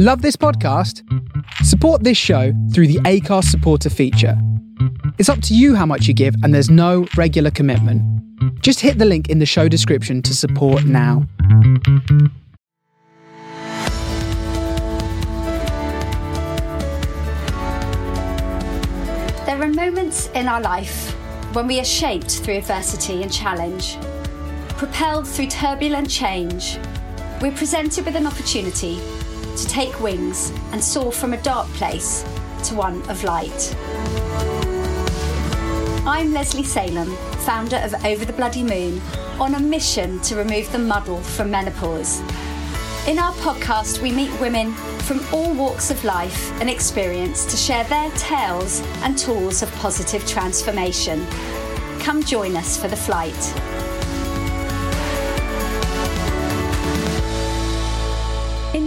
Love this podcast? Support this show through the Acast supporter feature. It's up to you how much you give, and there's no regular commitment. Just hit the link in the show description to support now. There are moments in our life when we are shaped through adversity and challenge. Propelled through turbulent change, we're presented with an opportunity to take wings and soar from a dark place to one of light. I'm Lesley Salem, founder of Over the Bloody Moon, on a mission to remove the muddle from menopause. In our podcast, we meet women from all walks of life and experience to share their tales and tools of positive transformation. Come join us for the flight.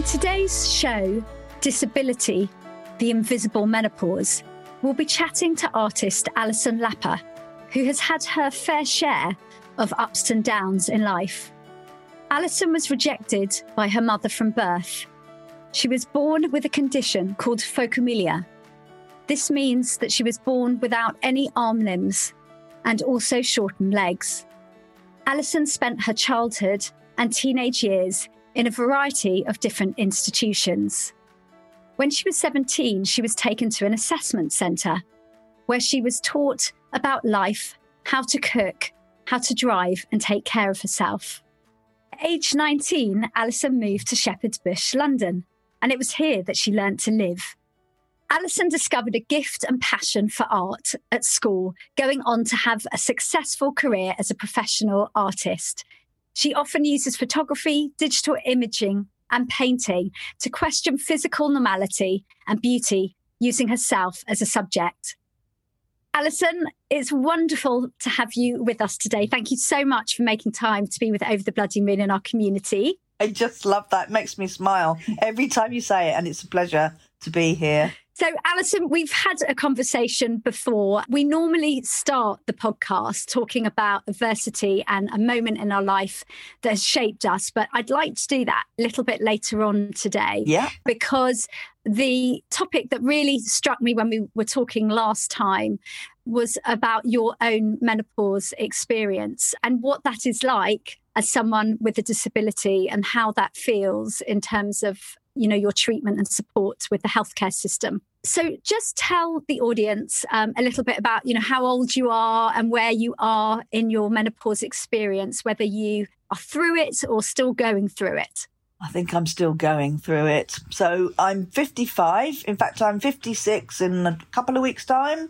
Today's show, Disability, the Invisible Menopause, we'll be chatting to artist Alison Lapper, who has had her fair share of ups and downs in life. Alison was rejected by her mother from birth. She was born with a condition called phocomelia. This means that she was born without any arm limbs and also shortened legs. Alison spent her childhood and teenage years in a variety of different institutions. When she was 17, she was taken to an assessment centre where she was taught about life, how to cook, how to drive, and take care of herself. At age 19, Alison moved to Shepherd's Bush, London, and it was here that she learnt to live. Alison discovered a gift and passion for art at school, going on to have a successful career as a professional artist. She often uses photography, digital imaging, and painting to question physical normality and beauty using herself as a subject. Alison, it's wonderful to have you with us today. Thank you so much for making time to be with Over the Bloody Moon in our community. I just love that. It makes me smile every time you say it, and it's a pleasure to be here. So, Alison, we've had a conversation before. We normally start the podcast talking about adversity and a moment in our life that has shaped us, but I'd like to do that a little bit later on today. Yeah. Because the topic that really struck me when we were talking last time was about your own menopause experience and what that is like as someone with a disability and how that feels in terms of you know your treatment and support with the healthcare system so just tell the audience um, a little bit about you know how old you are and where you are in your menopause experience whether you are through it or still going through it I think I'm still going through it. So I'm 55. In fact, I'm 56 in a couple of weeks' time.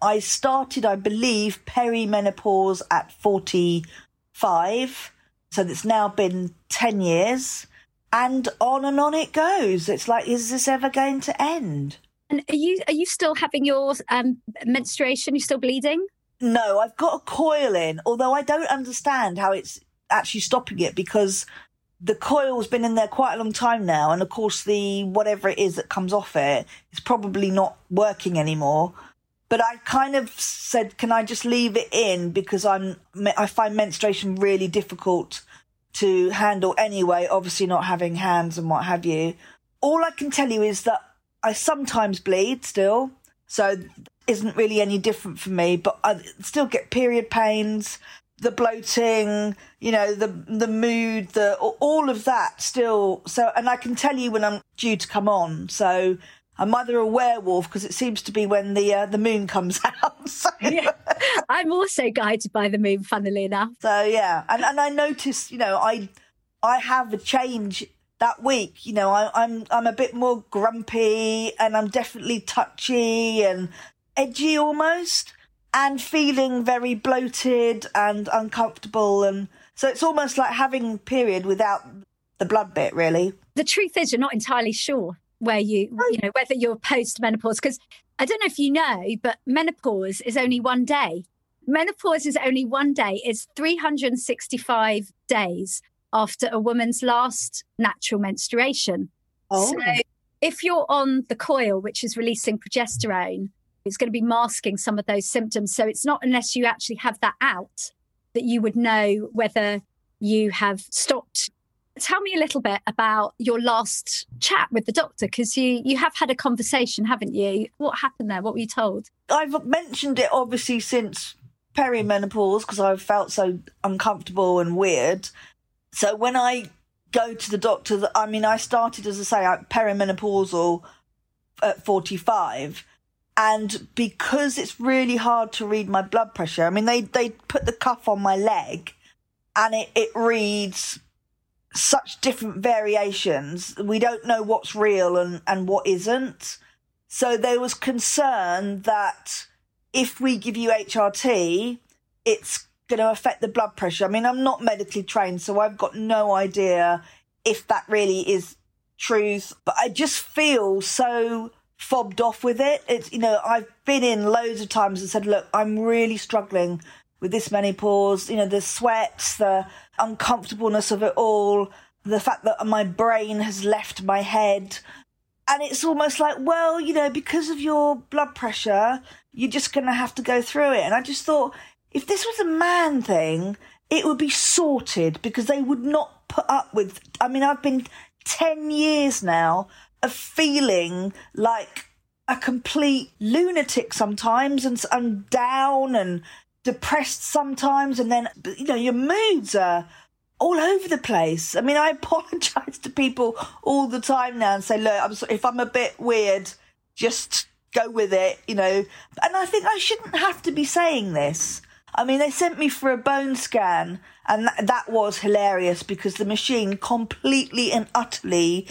I started, I believe, perimenopause at 45. So it's now been 10 years. And on and on it goes. It's like, is this ever going to end? And are you are you still having your um, menstruation? You're still bleeding? No, I've got a coil in, although I don't understand how it's actually stopping it because the coil's been in there quite a long time now, and of course the whatever it is that comes off it is probably not working anymore. But I kind of said, can I just leave it in because I'm I find menstruation really difficult to handle anyway. Obviously, not having hands and what have you. All I can tell you is that I sometimes bleed still, so isn't really any different for me. But I still get period pains the bloating, you know, the the mood, the all of that still. So, and I can tell you when I'm due to come on. So I'm either a werewolf because it seems to be when the uh, the moon comes out. so, yeah. I'm also guided by the moon, funnily enough. So yeah, and and I noticed, you know, I I have a change that week. You know, I, I'm I'm a bit more grumpy, and I'm definitely touchy and edgy almost and feeling very bloated and uncomfortable and so it's almost like having period without the blood bit really the truth is you're not entirely sure where you oh. you know whether you're post menopause because i don't know if you know but menopause is only one day menopause is only one day it's 365 days after a woman's last natural menstruation oh. so if you're on the coil which is releasing progesterone it's going to be masking some of those symptoms. So it's not unless you actually have that out that you would know whether you have stopped tell me a little bit about your last chat with the doctor because you you have had a conversation haven't you? What happened there? What were you told? I've mentioned it obviously since perimenopause because i've felt so uncomfortable and weird. So when i go to the doctor i mean i started as i say perimenopausal at 45 and because it's really hard to read my blood pressure i mean they they put the cuff on my leg and it, it reads such different variations. We don't know what's real and, and what isn't. So there was concern that if we give you HRT, it's going to affect the blood pressure. I mean, I'm not medically trained, so I've got no idea if that really is truth, but I just feel so fobbed off with it. It's, you know, I've been in loads of times and said, look, I'm really struggling with this many menopause, you know, the sweats, the uncomfortableness of it all, the fact that my brain has left my head. And it's almost like, well, you know, because of your blood pressure, you're just going to have to go through it. And I just thought, if this was a man thing, it would be sorted because they would not put up with. I mean, I've been 10 years now of feeling like a complete lunatic sometimes and, and down and depressed sometimes, and then you know your moods are all over the place. I mean, I apologize to people all the time now and say, look, I'm sorry, if I'm a bit weird, just go with it, you know. And I think I shouldn't have to be saying this. I mean, they sent me for a bone scan, and that was hilarious because the machine completely and utterly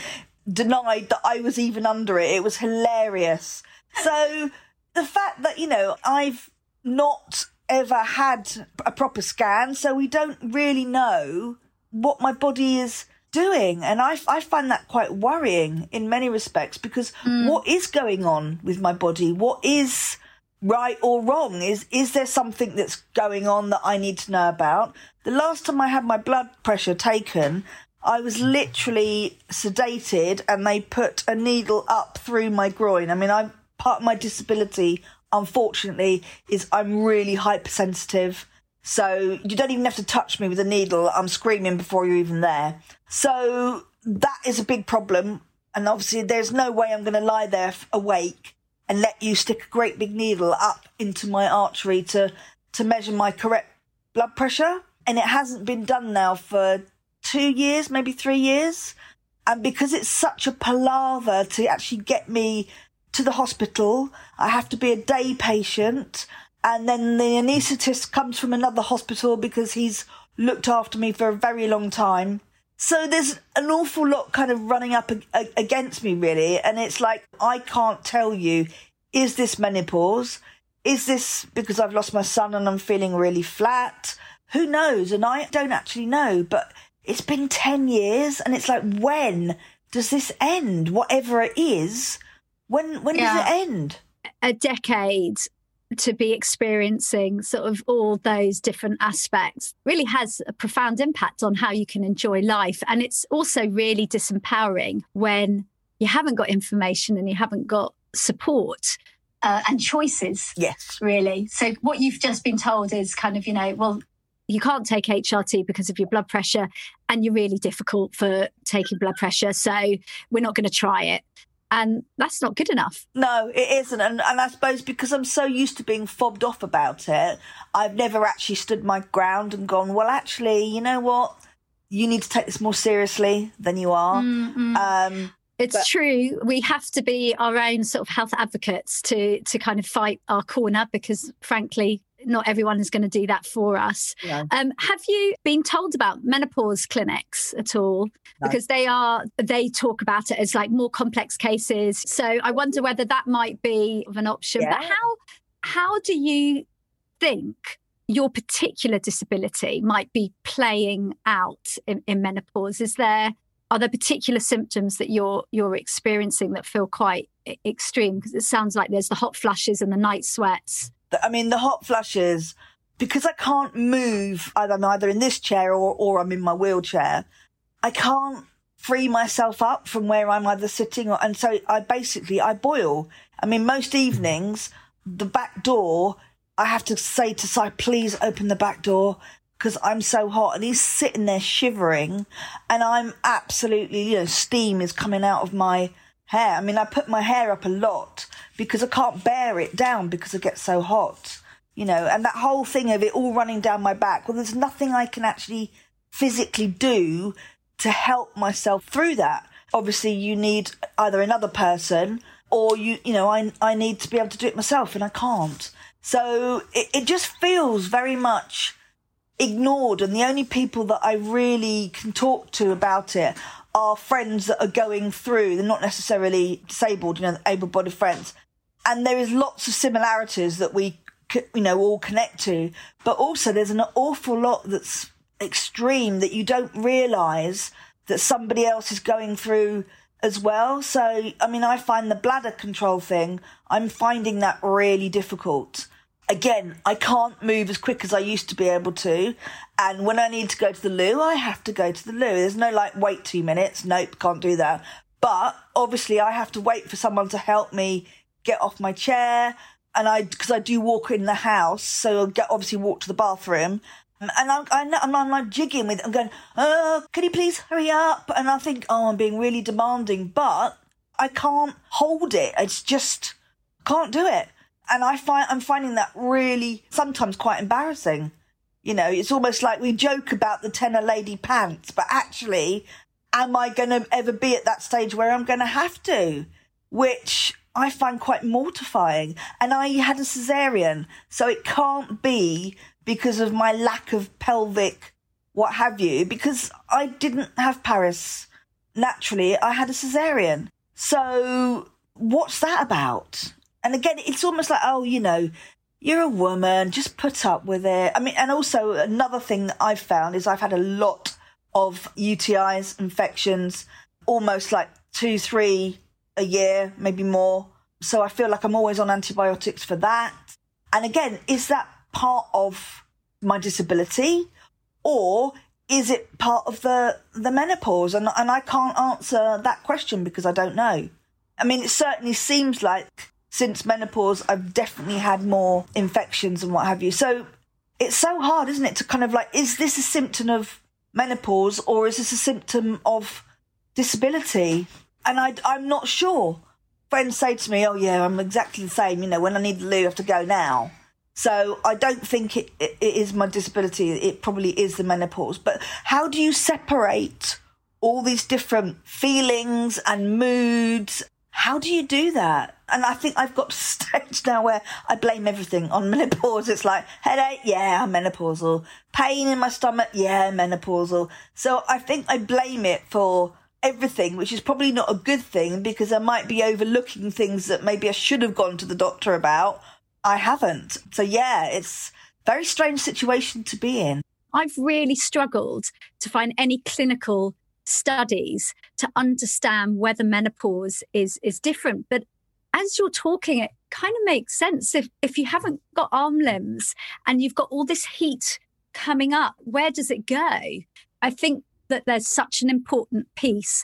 denied that I was even under it. It was hilarious. So the fact that, you know, I've not ever had a proper scan, so we don't really know what my body is doing. And I, I find that quite worrying in many respects because mm. what is going on with my body? What is right or wrong? Is, is there something that's going on that I need to know about? The last time I had my blood pressure taken, I was literally sedated and they put a needle up through my groin. I mean, I'm part of my disability unfortunately, is I'm really hypersensitive. So you don't even have to touch me with a needle. I'm screaming before you're even there. So that is a big problem. And obviously, there's no way I'm going to lie there awake and let you stick a great big needle up into my artery to, to measure my correct blood pressure. And it hasn't been done now for two years, maybe three years. And because it's such a palaver to actually get me to the hospital. I have to be a day patient. And then the anaesthetist comes from another hospital because he's looked after me for a very long time. So there's an awful lot kind of running up against me, really. And it's like, I can't tell you, is this menopause? Is this because I've lost my son and I'm feeling really flat? Who knows? And I don't actually know, but it's been 10 years and it's like, when does this end? Whatever it is, when when yeah. does it end? A decade to be experiencing sort of all those different aspects really has a profound impact on how you can enjoy life. And it's also really disempowering when you haven't got information and you haven't got support. Uh, and choices. Yes. Really. So, what you've just been told is kind of, you know, well, you can't take HRT because of your blood pressure and you're really difficult for taking blood pressure. So, we're not going to try it and that's not good enough. No, it isn't. And, and I suppose because I'm so used to being fobbed off about it, I've never actually stood my ground and gone, well, actually, you know what? You need to take this more seriously than you are. Mm-hmm. Um, it's but- true. We have to be our own sort of health advocates to to kind of fight our corner because, frankly, not everyone is going to do that for us. No. Um, have you been told about menopause clinics at all? No. Because they are they talk about it as like more complex cases. So I wonder whether that might be of an option. Yeah. But how how do you think your particular disability might be playing out in, in menopause? Is there are there particular symptoms that you're you're experiencing that feel quite extreme? Because it sounds like there's the hot flushes and the night sweats. I mean, the hot flushes, because I can't move, I'm either in this chair or, or I'm in my wheelchair, I can't free myself up from where I'm either sitting or, and so I basically, I boil. I mean, most hmm. evenings, the back door, I have to say to Si, please open the back door because I'm so hot. And he's sitting there shivering, and I'm absolutely, you know, steam is coming out of my hair. I mean, I put my hair up a lot because I can't bear it down because I get so hot, you know, and that whole thing of it all running down my back. Well, there's nothing I can actually physically do to help myself through that. Obviously, you need either another person or you, you know, I, I need to be able to do it myself and I can't. So it, it just feels very much ignored. And the only people that I really can talk to about it are friends that are going through. They're not necessarily disabled, you know, able bodied friends. And there is lots of similarities that we, you know, all connect to. But also there's an awful lot that's extreme that you don't realize that somebody else is going through as well. So, I mean, I find the bladder control thing, I'm finding that really difficult. Again, I can't move as quick as I used to be able to. And when I need to go to the loo, I have to go to the loo. There's no like, wait two minutes. Nope, can't do that. But obviously, I have to wait for someone to help me get off my chair. And I, because I do walk in the house, so I'll get, obviously walk to the bathroom and I'm, I'm, I'm, like jigging with it. I'm going, oh, can you please hurry up? And I think, oh, I'm being really demanding, but I can't hold it. It's just, can't do it. And I find, I'm finding that really sometimes quite embarrassing. You know, it's almost like we joke about the Tena lady pants, but actually, am I going to ever be at that stage where I'm going to have to? Which I find quite mortifying. And I had a cesarean, so it can't be because of my lack of pelvic, what have you, because I didn't have Parys naturally. I had a cesarean. So what's that about? And again, it's almost like, oh, you know, you're a woman, just put up with it. I mean, and also another thing I've found is I've had a lot of UTIs, infections, almost like two, three a year, maybe more. So I feel like I'm always on antibiotics for that. And again, is that part of my disability or is it part of the, the menopause? And, and I can't answer that question because I don't know. I mean, it certainly seems like since menopause, I've definitely had more infections and what have you. So it's so hard, isn't it, to kind of like, is this a symptom of menopause or is this a symptom of disability? And I, I'm not sure. Friends say to me, oh, yeah, I'm exactly the same. You know, when I need the loo, I have to go now. So I don't think it, it, it is my disability. It probably is the menopause. But how do you separate all these different feelings and moods? How do you do that? And I think I've got to stage now where I blame everything on menopause. It's like headache, yeah, menopausal. Pain in my stomach, yeah, menopausal. So I think I blame it for everything, which is probably not a good thing because I might be overlooking things that maybe I should have gone to the doctor about I haven't. So yeah, it's very strange situation to be in. I've really struggled to find any clinical studies to understand whether menopause is is different. But as you're talking, it kind of makes sense. If if you haven't got arm limbs and you've got all this heat coming up, where does it go? I think that there's such an important piece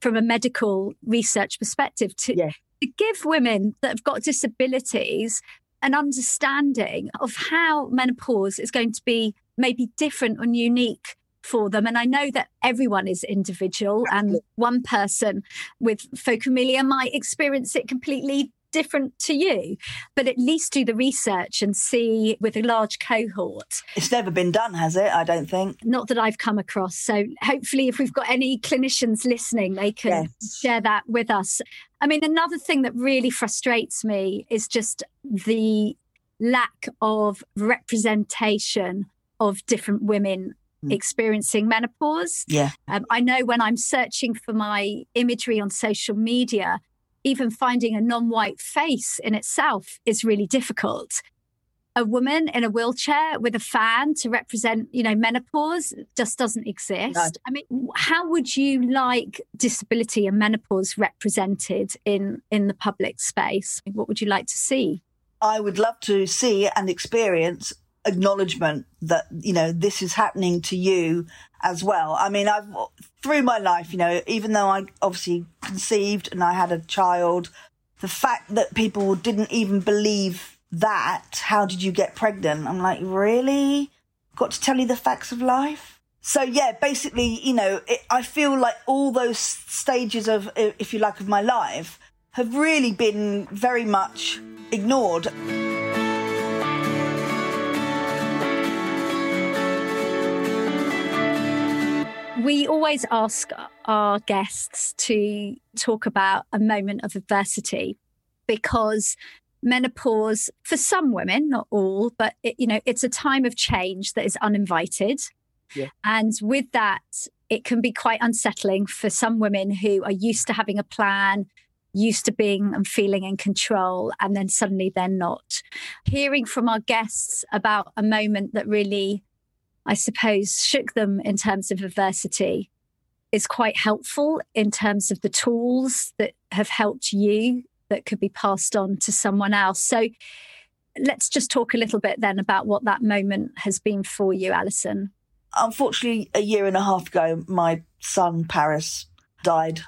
from a medical research perspective to, yeah. to give women that have got disabilities an understanding of how menopause is going to be maybe different and unique for them. And I know that everyone is individual, and one person with phocomelia might experience it completely different to you, but at least do the research and see with a large cohort. It's never been done, has it? I don't think. Not that I've come across. So hopefully, if we've got any clinicians listening, they can yes. share that with us. I mean, another thing that really frustrates me is just the lack of representation of different women. Experiencing menopause. Yeah. Um, I know when I'm searching for my imagery on social media, even finding a non white face in itself is really difficult. A woman in a wheelchair with a fan to represent, you know, menopause just doesn't exist. No. I mean, how would you like disability and menopause represented in in the public space? What would you like to see? I would love to see and experience acknowledgement that you know this is happening to you as well. I mean, I've through my life, you know, even though I obviously conceived and I had a child, the fact that people didn't even believe that, how did you get pregnant? I'm like, really? got to tell you the facts of life. So yeah, basically, you know, it, I feel like all those stages of, if you like, of my life have really been very much ignored. We always ask our guests to talk about a moment of adversity because menopause for some women not all but it, you know it's a time of change that is uninvited yeah. and with that it can be quite unsettling for some women who are used to having a plan used to being and feeling in control and then suddenly they're not hearing from our guests about a moment that really I suppose, shook them in terms of adversity is quite helpful in terms of the tools that have helped you that could be passed on to someone else. So let's just talk a little bit then about what that moment has been for you, Alison. Unfortunately, a year and a half ago, my son, Parys, died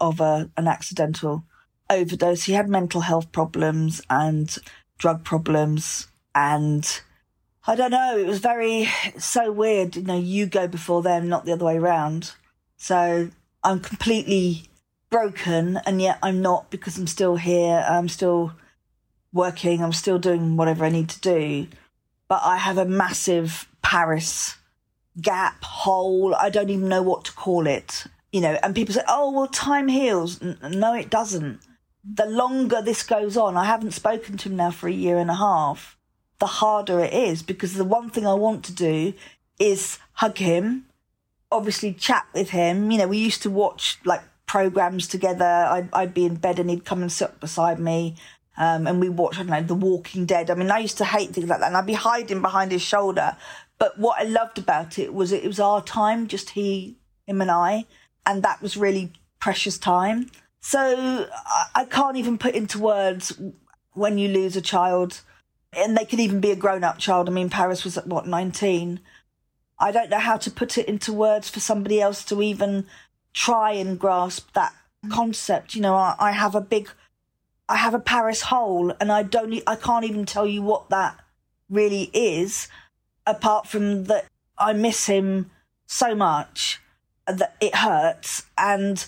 of a, an accidental overdose. He had mental health problems and drug problems and I don't know. It was very so weird. You know, you go before them, not the other way around. So I'm completely broken, and yet I'm not because I'm still here. I'm still working. I'm still doing whatever I need to do. But I have a massive Parys gap, hole. I don't even know what to call it. You know, and people say, oh, well, time heals. No, it doesn't. The longer this goes on, I haven't spoken to him now for a year and a half the harder it is because the one thing I want to do is hug him, obviously chat with him. You know, we used to watch like programs together. I'd, I'd be in bed and he'd come and sit beside me. Um, and we watch, I don't know, The Walking Dead. I mean, I used to hate things like that, and I'd be hiding behind his shoulder. But what I loved about it was it was our time, just he, him, and I, and that was really precious time. So I, I can't even put into words when you lose a child and they could even be a grown up child. I mean, Parys was at what, 19? I don't know how to put it into words for somebody else to even try and grasp that concept. You know, I, I have a big, I have a Parys hole and I don't, I can't even tell you what that really is apart from that I miss him so much that it hurts. And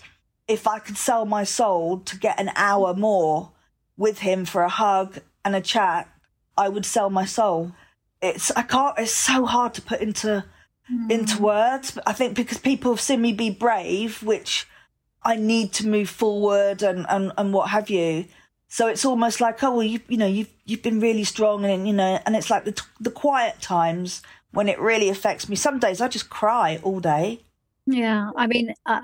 if I could sell my soul to get an hour more with him for a hug and a chat, I would sell my soul. It's I can't. It's so hard to put into mm. into words. But I think because people have seen me be brave, which I need to move forward and and and what have you. So it's almost like oh well you you know you've you've been really strong and you know and it's like the the quiet times when it really affects me. Some days I just cry all day. Yeah, I mean. Uh,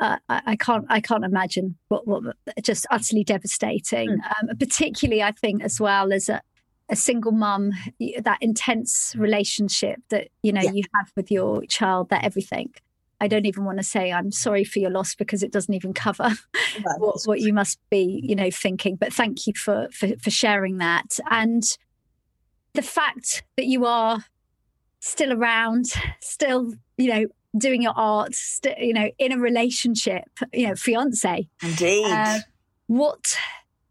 uh, I, can't I can't imagine what what just utterly devastating. Mm. Um, particularly, I think as well as a a single mum, that intense relationship that you know yeah. you have with your child, that everything. I don't even want to say I'm sorry for your loss because it doesn't even cover what, what, you must be, you know, thinking. But thank you for, for for sharing that and the fact that you are still around, still, you know, doing your art, st- you know, in a relationship, you know, fiance. Indeed. Uh, what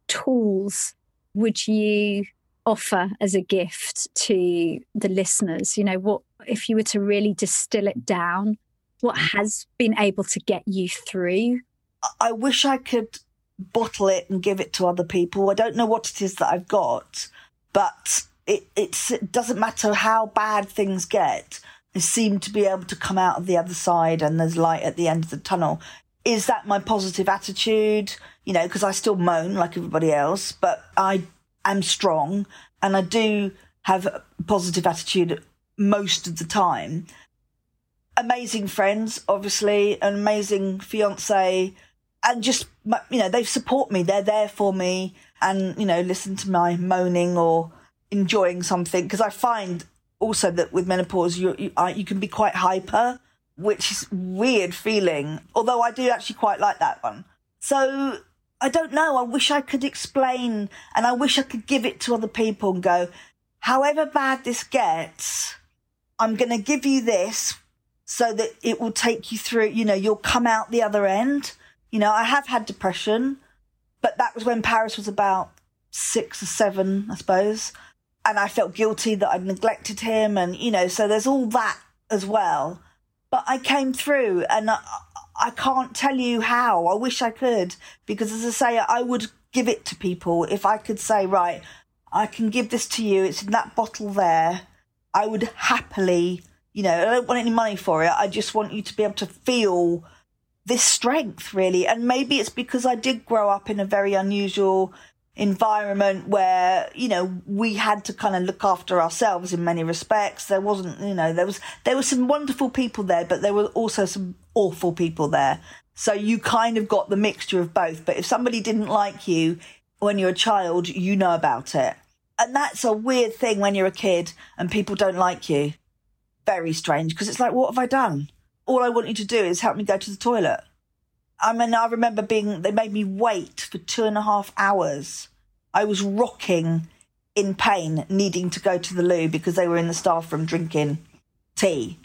tools would you offer as a gift to the listeners? You know, what if you were to really distill it down? What mm. has been able to get you through? I wish I could bottle it and give it to other people. I don't know what it is that I've got, but it, it doesn't matter how bad things get. I seem to be able to come out of the other side and there's light at the end of the tunnel. Is that my positive attitude? You know, because I still moan like everybody else, but I am strong and I do have a positive attitude most of the time. Amazing friends, obviously, an amazing fiance, and just, you know, they support me. They're there for me and, you know, listen to my moaning or enjoying something. Because I find also that with menopause, you, you, you can be quite hyper, which is weird feeling. Although I do actually quite like that one. So I don't know. I wish I could explain and I wish I could give it to other people and go, however bad this gets, I'm going to give you this so that it will take you through, you know, you'll come out the other end. You know, I have had depression, but that was when Parys was about six or seven, I suppose. and I felt guilty that I'd neglected him. And, you know, so there's all that as well. But I came through and I, I can't tell you how. I wish I could because, as I say, I would give it to people if I could say, right, I can give this to you. It's in that bottle there. I would happily, you know, I don't want any money for it. I just want you to be able to feel this strength, really. And maybe it's because I did grow up in a very unusual environment where you know we had to kind of look after ourselves in many respects. There wasn't you know there was there were some wonderful people there but there were also some awful people there. So you kind of got the mixture of both. But if somebody didn't like you when you're a child you know about it. And that's a weird thing when you're a kid and people don't like you. Very strange because it's like what have i done? All i want you to do is help me go to the toilet I mean, I remember being, they made me wait for two and a half hours I was rocking in pain, needing to go to the loo because they were in the staff room drinking tea.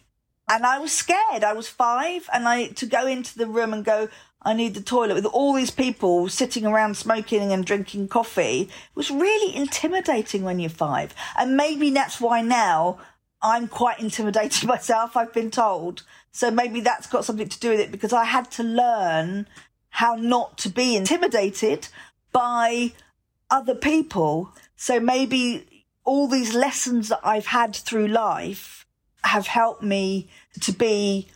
And I was scared. I was five, and I to go into the room and go, I need the toilet with all these people sitting around smoking and drinking coffee was really intimidating when you're five. And maybe that's why now I'm quite intimidated myself, I've been told. So maybe that's got something to do with it because I had to learn how not to be intimidated by other people. So maybe all these lessons that I've had through life have helped me to be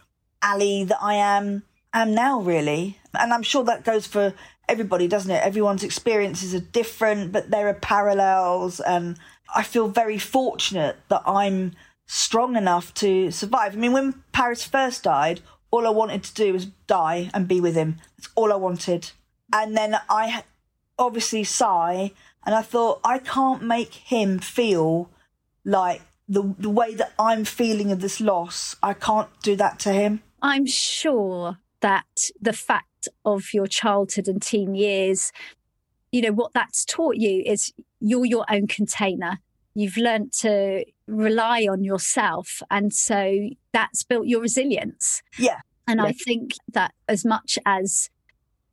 Ali that I am am now really. And I'm sure that goes for everybody, doesn't it? Everyone's experiences are different, but there are parallels and I feel very fortunate that I'm strong enough to survive. I mean, when Parys first died, all I wanted to do was die and be with him. That's all I wanted. And then I obviously Si, and I thought I can't make him feel like the the way that I'm feeling of this loss. I can't do that to him. I'm sure that the fact of your childhood and teen years, you know, what that's taught you is you're your own container. You've learned to rely on yourself. And so that's built your resilience. Yeah. And yeah. I think that as much as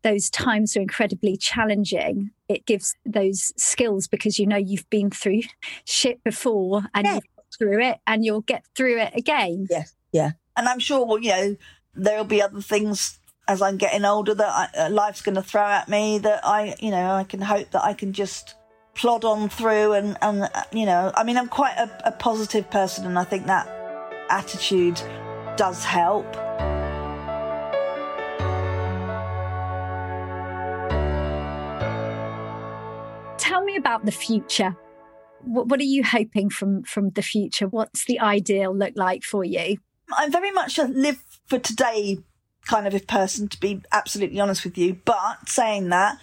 those times are incredibly challenging, it gives those skills because you know you've been through shit before and yeah. you've got through it and you'll get through it again. Yeah, yeah. And I'm sure, you know, there'll be other things as I'm getting older that I, uh, life's going to throw at me that I, you know, I can hope that I can just plod on through and, and you know, I mean, I'm quite a, a positive person and I think that attitude does help. tell me about the future. What, what are you hoping from from the future? What's the ideal look like for you? I'm very much a live for today kind of a person, to be absolutely honest with you. But saying that,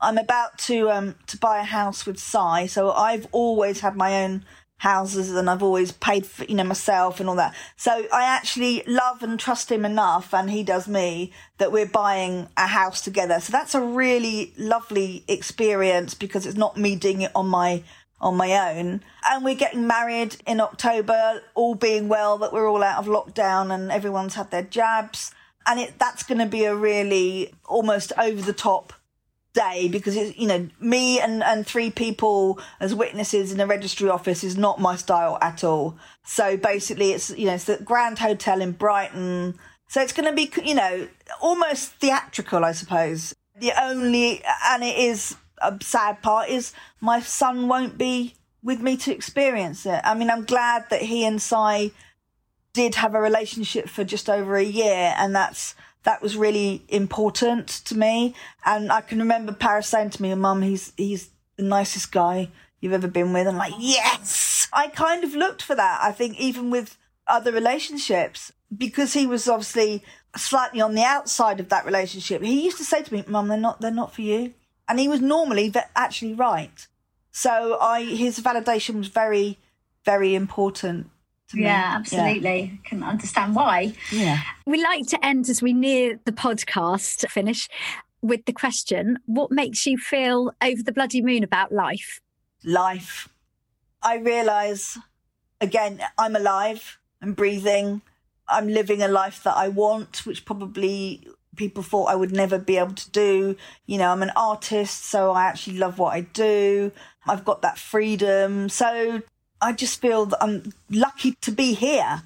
I'm about to um to buy a house with Si, so I've always had my own houses and I've always paid for, you know, myself and all that. So I actually love and trust him enough and he does me that we're buying a house together. So that's a really lovely experience because it's not me doing it on my on my own. And we're getting married in October, all being well that we're all out of lockdown and everyone's had their jabs. And it, that's going to be a really almost over the top day because it's you know me and and three people as witnesses in a registry office is not my style at all. So basically it's you know it's the grand hotel in brighton. So it's going to be you know almost theatrical i suppose. The only and it is a sad part is my son won't be with me to experience it. I mean i'm glad that he and Si did have a relationship for just over a year and that's that was really important to me. And I can remember Parys saying to me, Mum, he's he's the nicest guy you've ever been with. I'm like, yes. I kind of looked for that. I think even with other relationships, because he was obviously slightly on the outside of that relationship, he used to say to me, Mum, they're not they're not for you. And he was normally actually right. So I his validation was very, very important yeah, absolutely. Yeah. Can understand why. Yeah. We like to end as we near the podcast finish with the question what makes you feel over the bloody moon about life? Life. I realize again, I'm alive, I'm breathing, I'm living a life that I want, which probably people thought I would never be able to do. You know, I'm an artist, so I actually love what I do. I've got that freedom. So I just feel that I'm lucky to be here.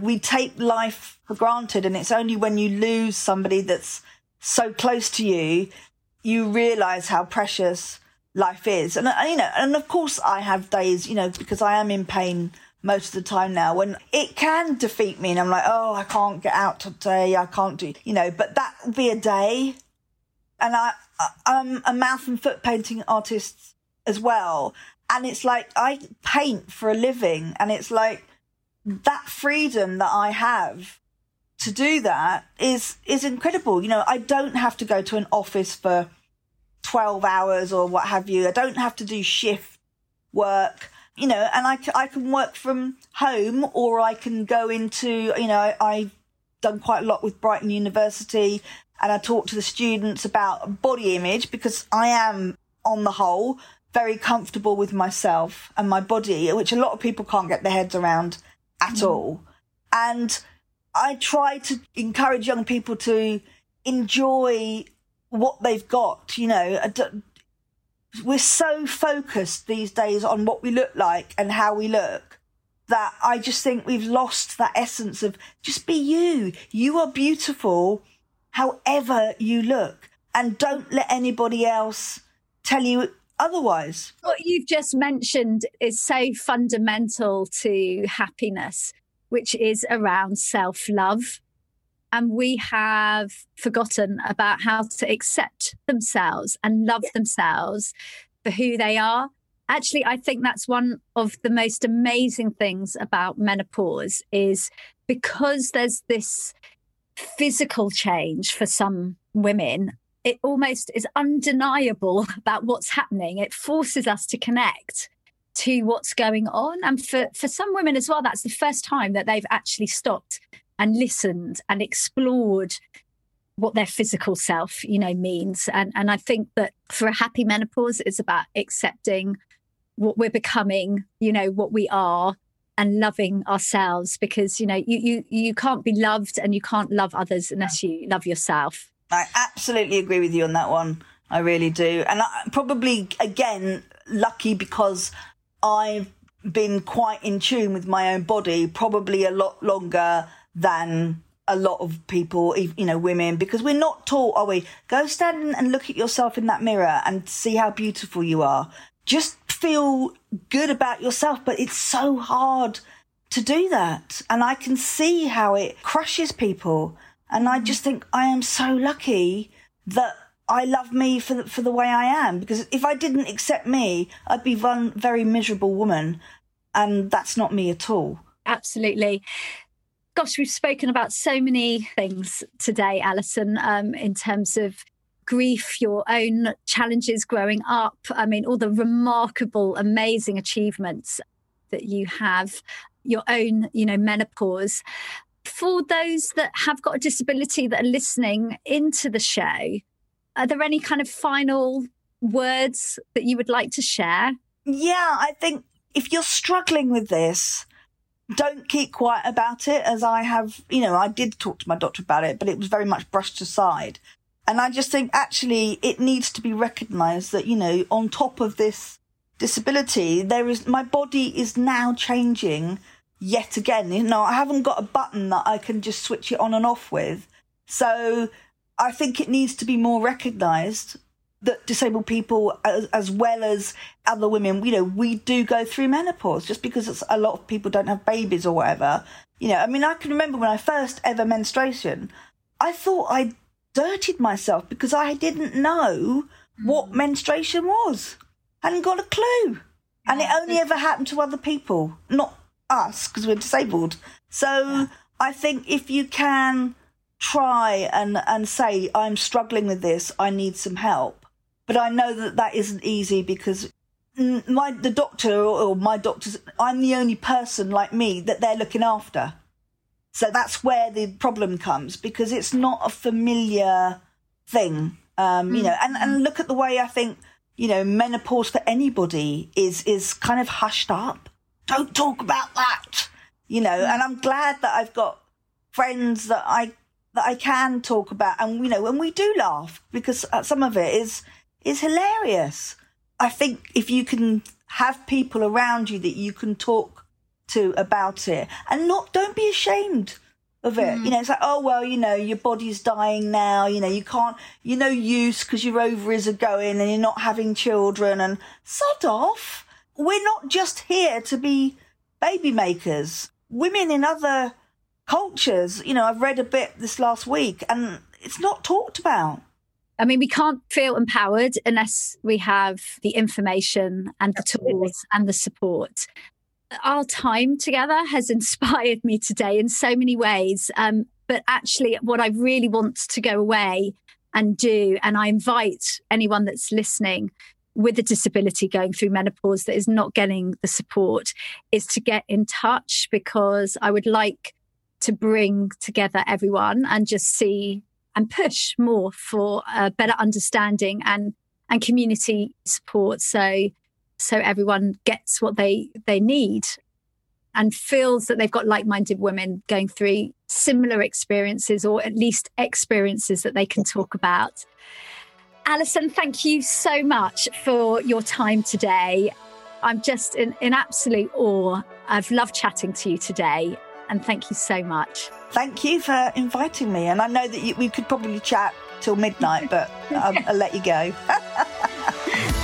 We take life for granted, and it's only when you lose somebody that's so close to you, you realize how precious life is. And, you know, and of course, I have days, you know, because I am in pain most of the time now when it can defeat me and I'm like, oh, I can't get out today. I can't do, you know, but that will be a day. And I, I'm a mouth and foot painting artist as well. And it's like, I paint for a living and it's like that freedom that I have to do that is, is incredible. You know, I don't have to go to an office for 12 hours or what have you. I don't have to do shift work you know, and I, I can work from home or I can go into, you know, I, I've done quite a lot with Brighton University and I talk to the students about body image because I am, on the whole, very comfortable with myself and my body, which a lot of people can't get their heads around at mm. all. And I try to encourage young people to enjoy what they've got, you know, we're so focused these days on what we look like and how we look that I just think we've lost that essence of just be you. You are beautiful however you look and don't let anybody else tell you otherwise. What you've just mentioned is so fundamental to happiness, which is around self love and we have forgotten about how to accept themselves and love yeah. themselves for who they are. Actually, I think that's one of the most amazing things about menopause is because there's this physical change for some women, it almost is undeniable about what's happening. It forces us to connect to what's going on. And for, for some women as well, that's the first time that they've actually stopped and listened and explored what their physical self, you know, means. And and I think that for a happy menopause, it's about accepting what we're becoming, you know, what we are and loving ourselves because you know you you you can't be loved and you can't love others unless you love yourself. I absolutely agree with you on that one. I really do. And I, probably again lucky because I've been quite in tune with my own body probably a lot longer than a lot of people, you know, women, because we're not taught, are we? Go stand and look at yourself in that mirror and see how beautiful you are. Just feel good about yourself, but it's so hard to do that. And I can see how it crushes people. And I just think I am so lucky that I love me for the, for the way I am. Because if I didn't accept me, I'd be one very miserable woman. And that's not me at all. Absolutely gosh, we've spoken about so many things today, Alison, um, in terms of grief, your own challenges growing up. I mean, all the remarkable, amazing achievements that you have, your own, you know, menopause. For those that have got a disability that are listening into the show, are there any kind of final words that you would like to share? Yeah, I think if you're struggling with this, don't keep quiet about it as I have, you know, I did talk to my doctor about it, but it was very much brushed aside. And I just think actually it needs to be recognized that, you know, on top of this disability, there is, my body is now changing yet again. You know, I haven't got a button that I can just switch it on and off with. So I think it needs to be more recognized that disabled people, as, as, well as other women, you know, we do go through menopause just because it's a lot of people don't have babies or whatever. You know, I mean, I can remember when I first ever menstruation, I thought I dirtied myself because I didn't know what mm. menstruation was. I hadn't got a clue. And it only ever happened to other people, not us, because we're disabled. So yeah. I think if you can try and, and say, I'm struggling with this, I need some help but I know that that isn't easy because my the doctor or my doctors, I'm the only person like me that they're looking after. So that's where the problem comes because it's not a familiar thing. Um, you know, and, and mm. look at the way I think, you know, menopause for anybody is is kind of hushed up. Don't talk about that. You know, and I'm glad that I've got friends that I that I can talk about, and you know, when we do laugh because uh, some of it is is hilarious. I think if you can have people around you that you can talk to about it, and not don't be ashamed of it. Mm. You know, it's like, oh well, you know, your body's dying now. You know, you can't, you're no use because your ovaries are going and you're not having children. And sod off. We're not just here to be baby makers. Women in other cultures, you know, I've read a bit this last week, and it's not talked about. I mean, we can't feel empowered unless we have the information and the tools and the support our time together has inspired me today in so many ways. Um, but actually, what I really want to go away and do, and I invite anyone that's listening with a disability going through menopause that is not getting the support, is to get in touch because I would like to bring together everyone and just see and push more for a better understanding and and community support. So so everyone gets what they they need and feels that they've got like-minded women going through similar experiences or at least experiences that they can talk about. Alison, thank you so much for your time today. I'm just in, in absolute awe. I've loved chatting to you today and thank you so much. Thank you for inviting me. And I know that you, we could probably chat till midnight, but I'll, um, I'll let you go.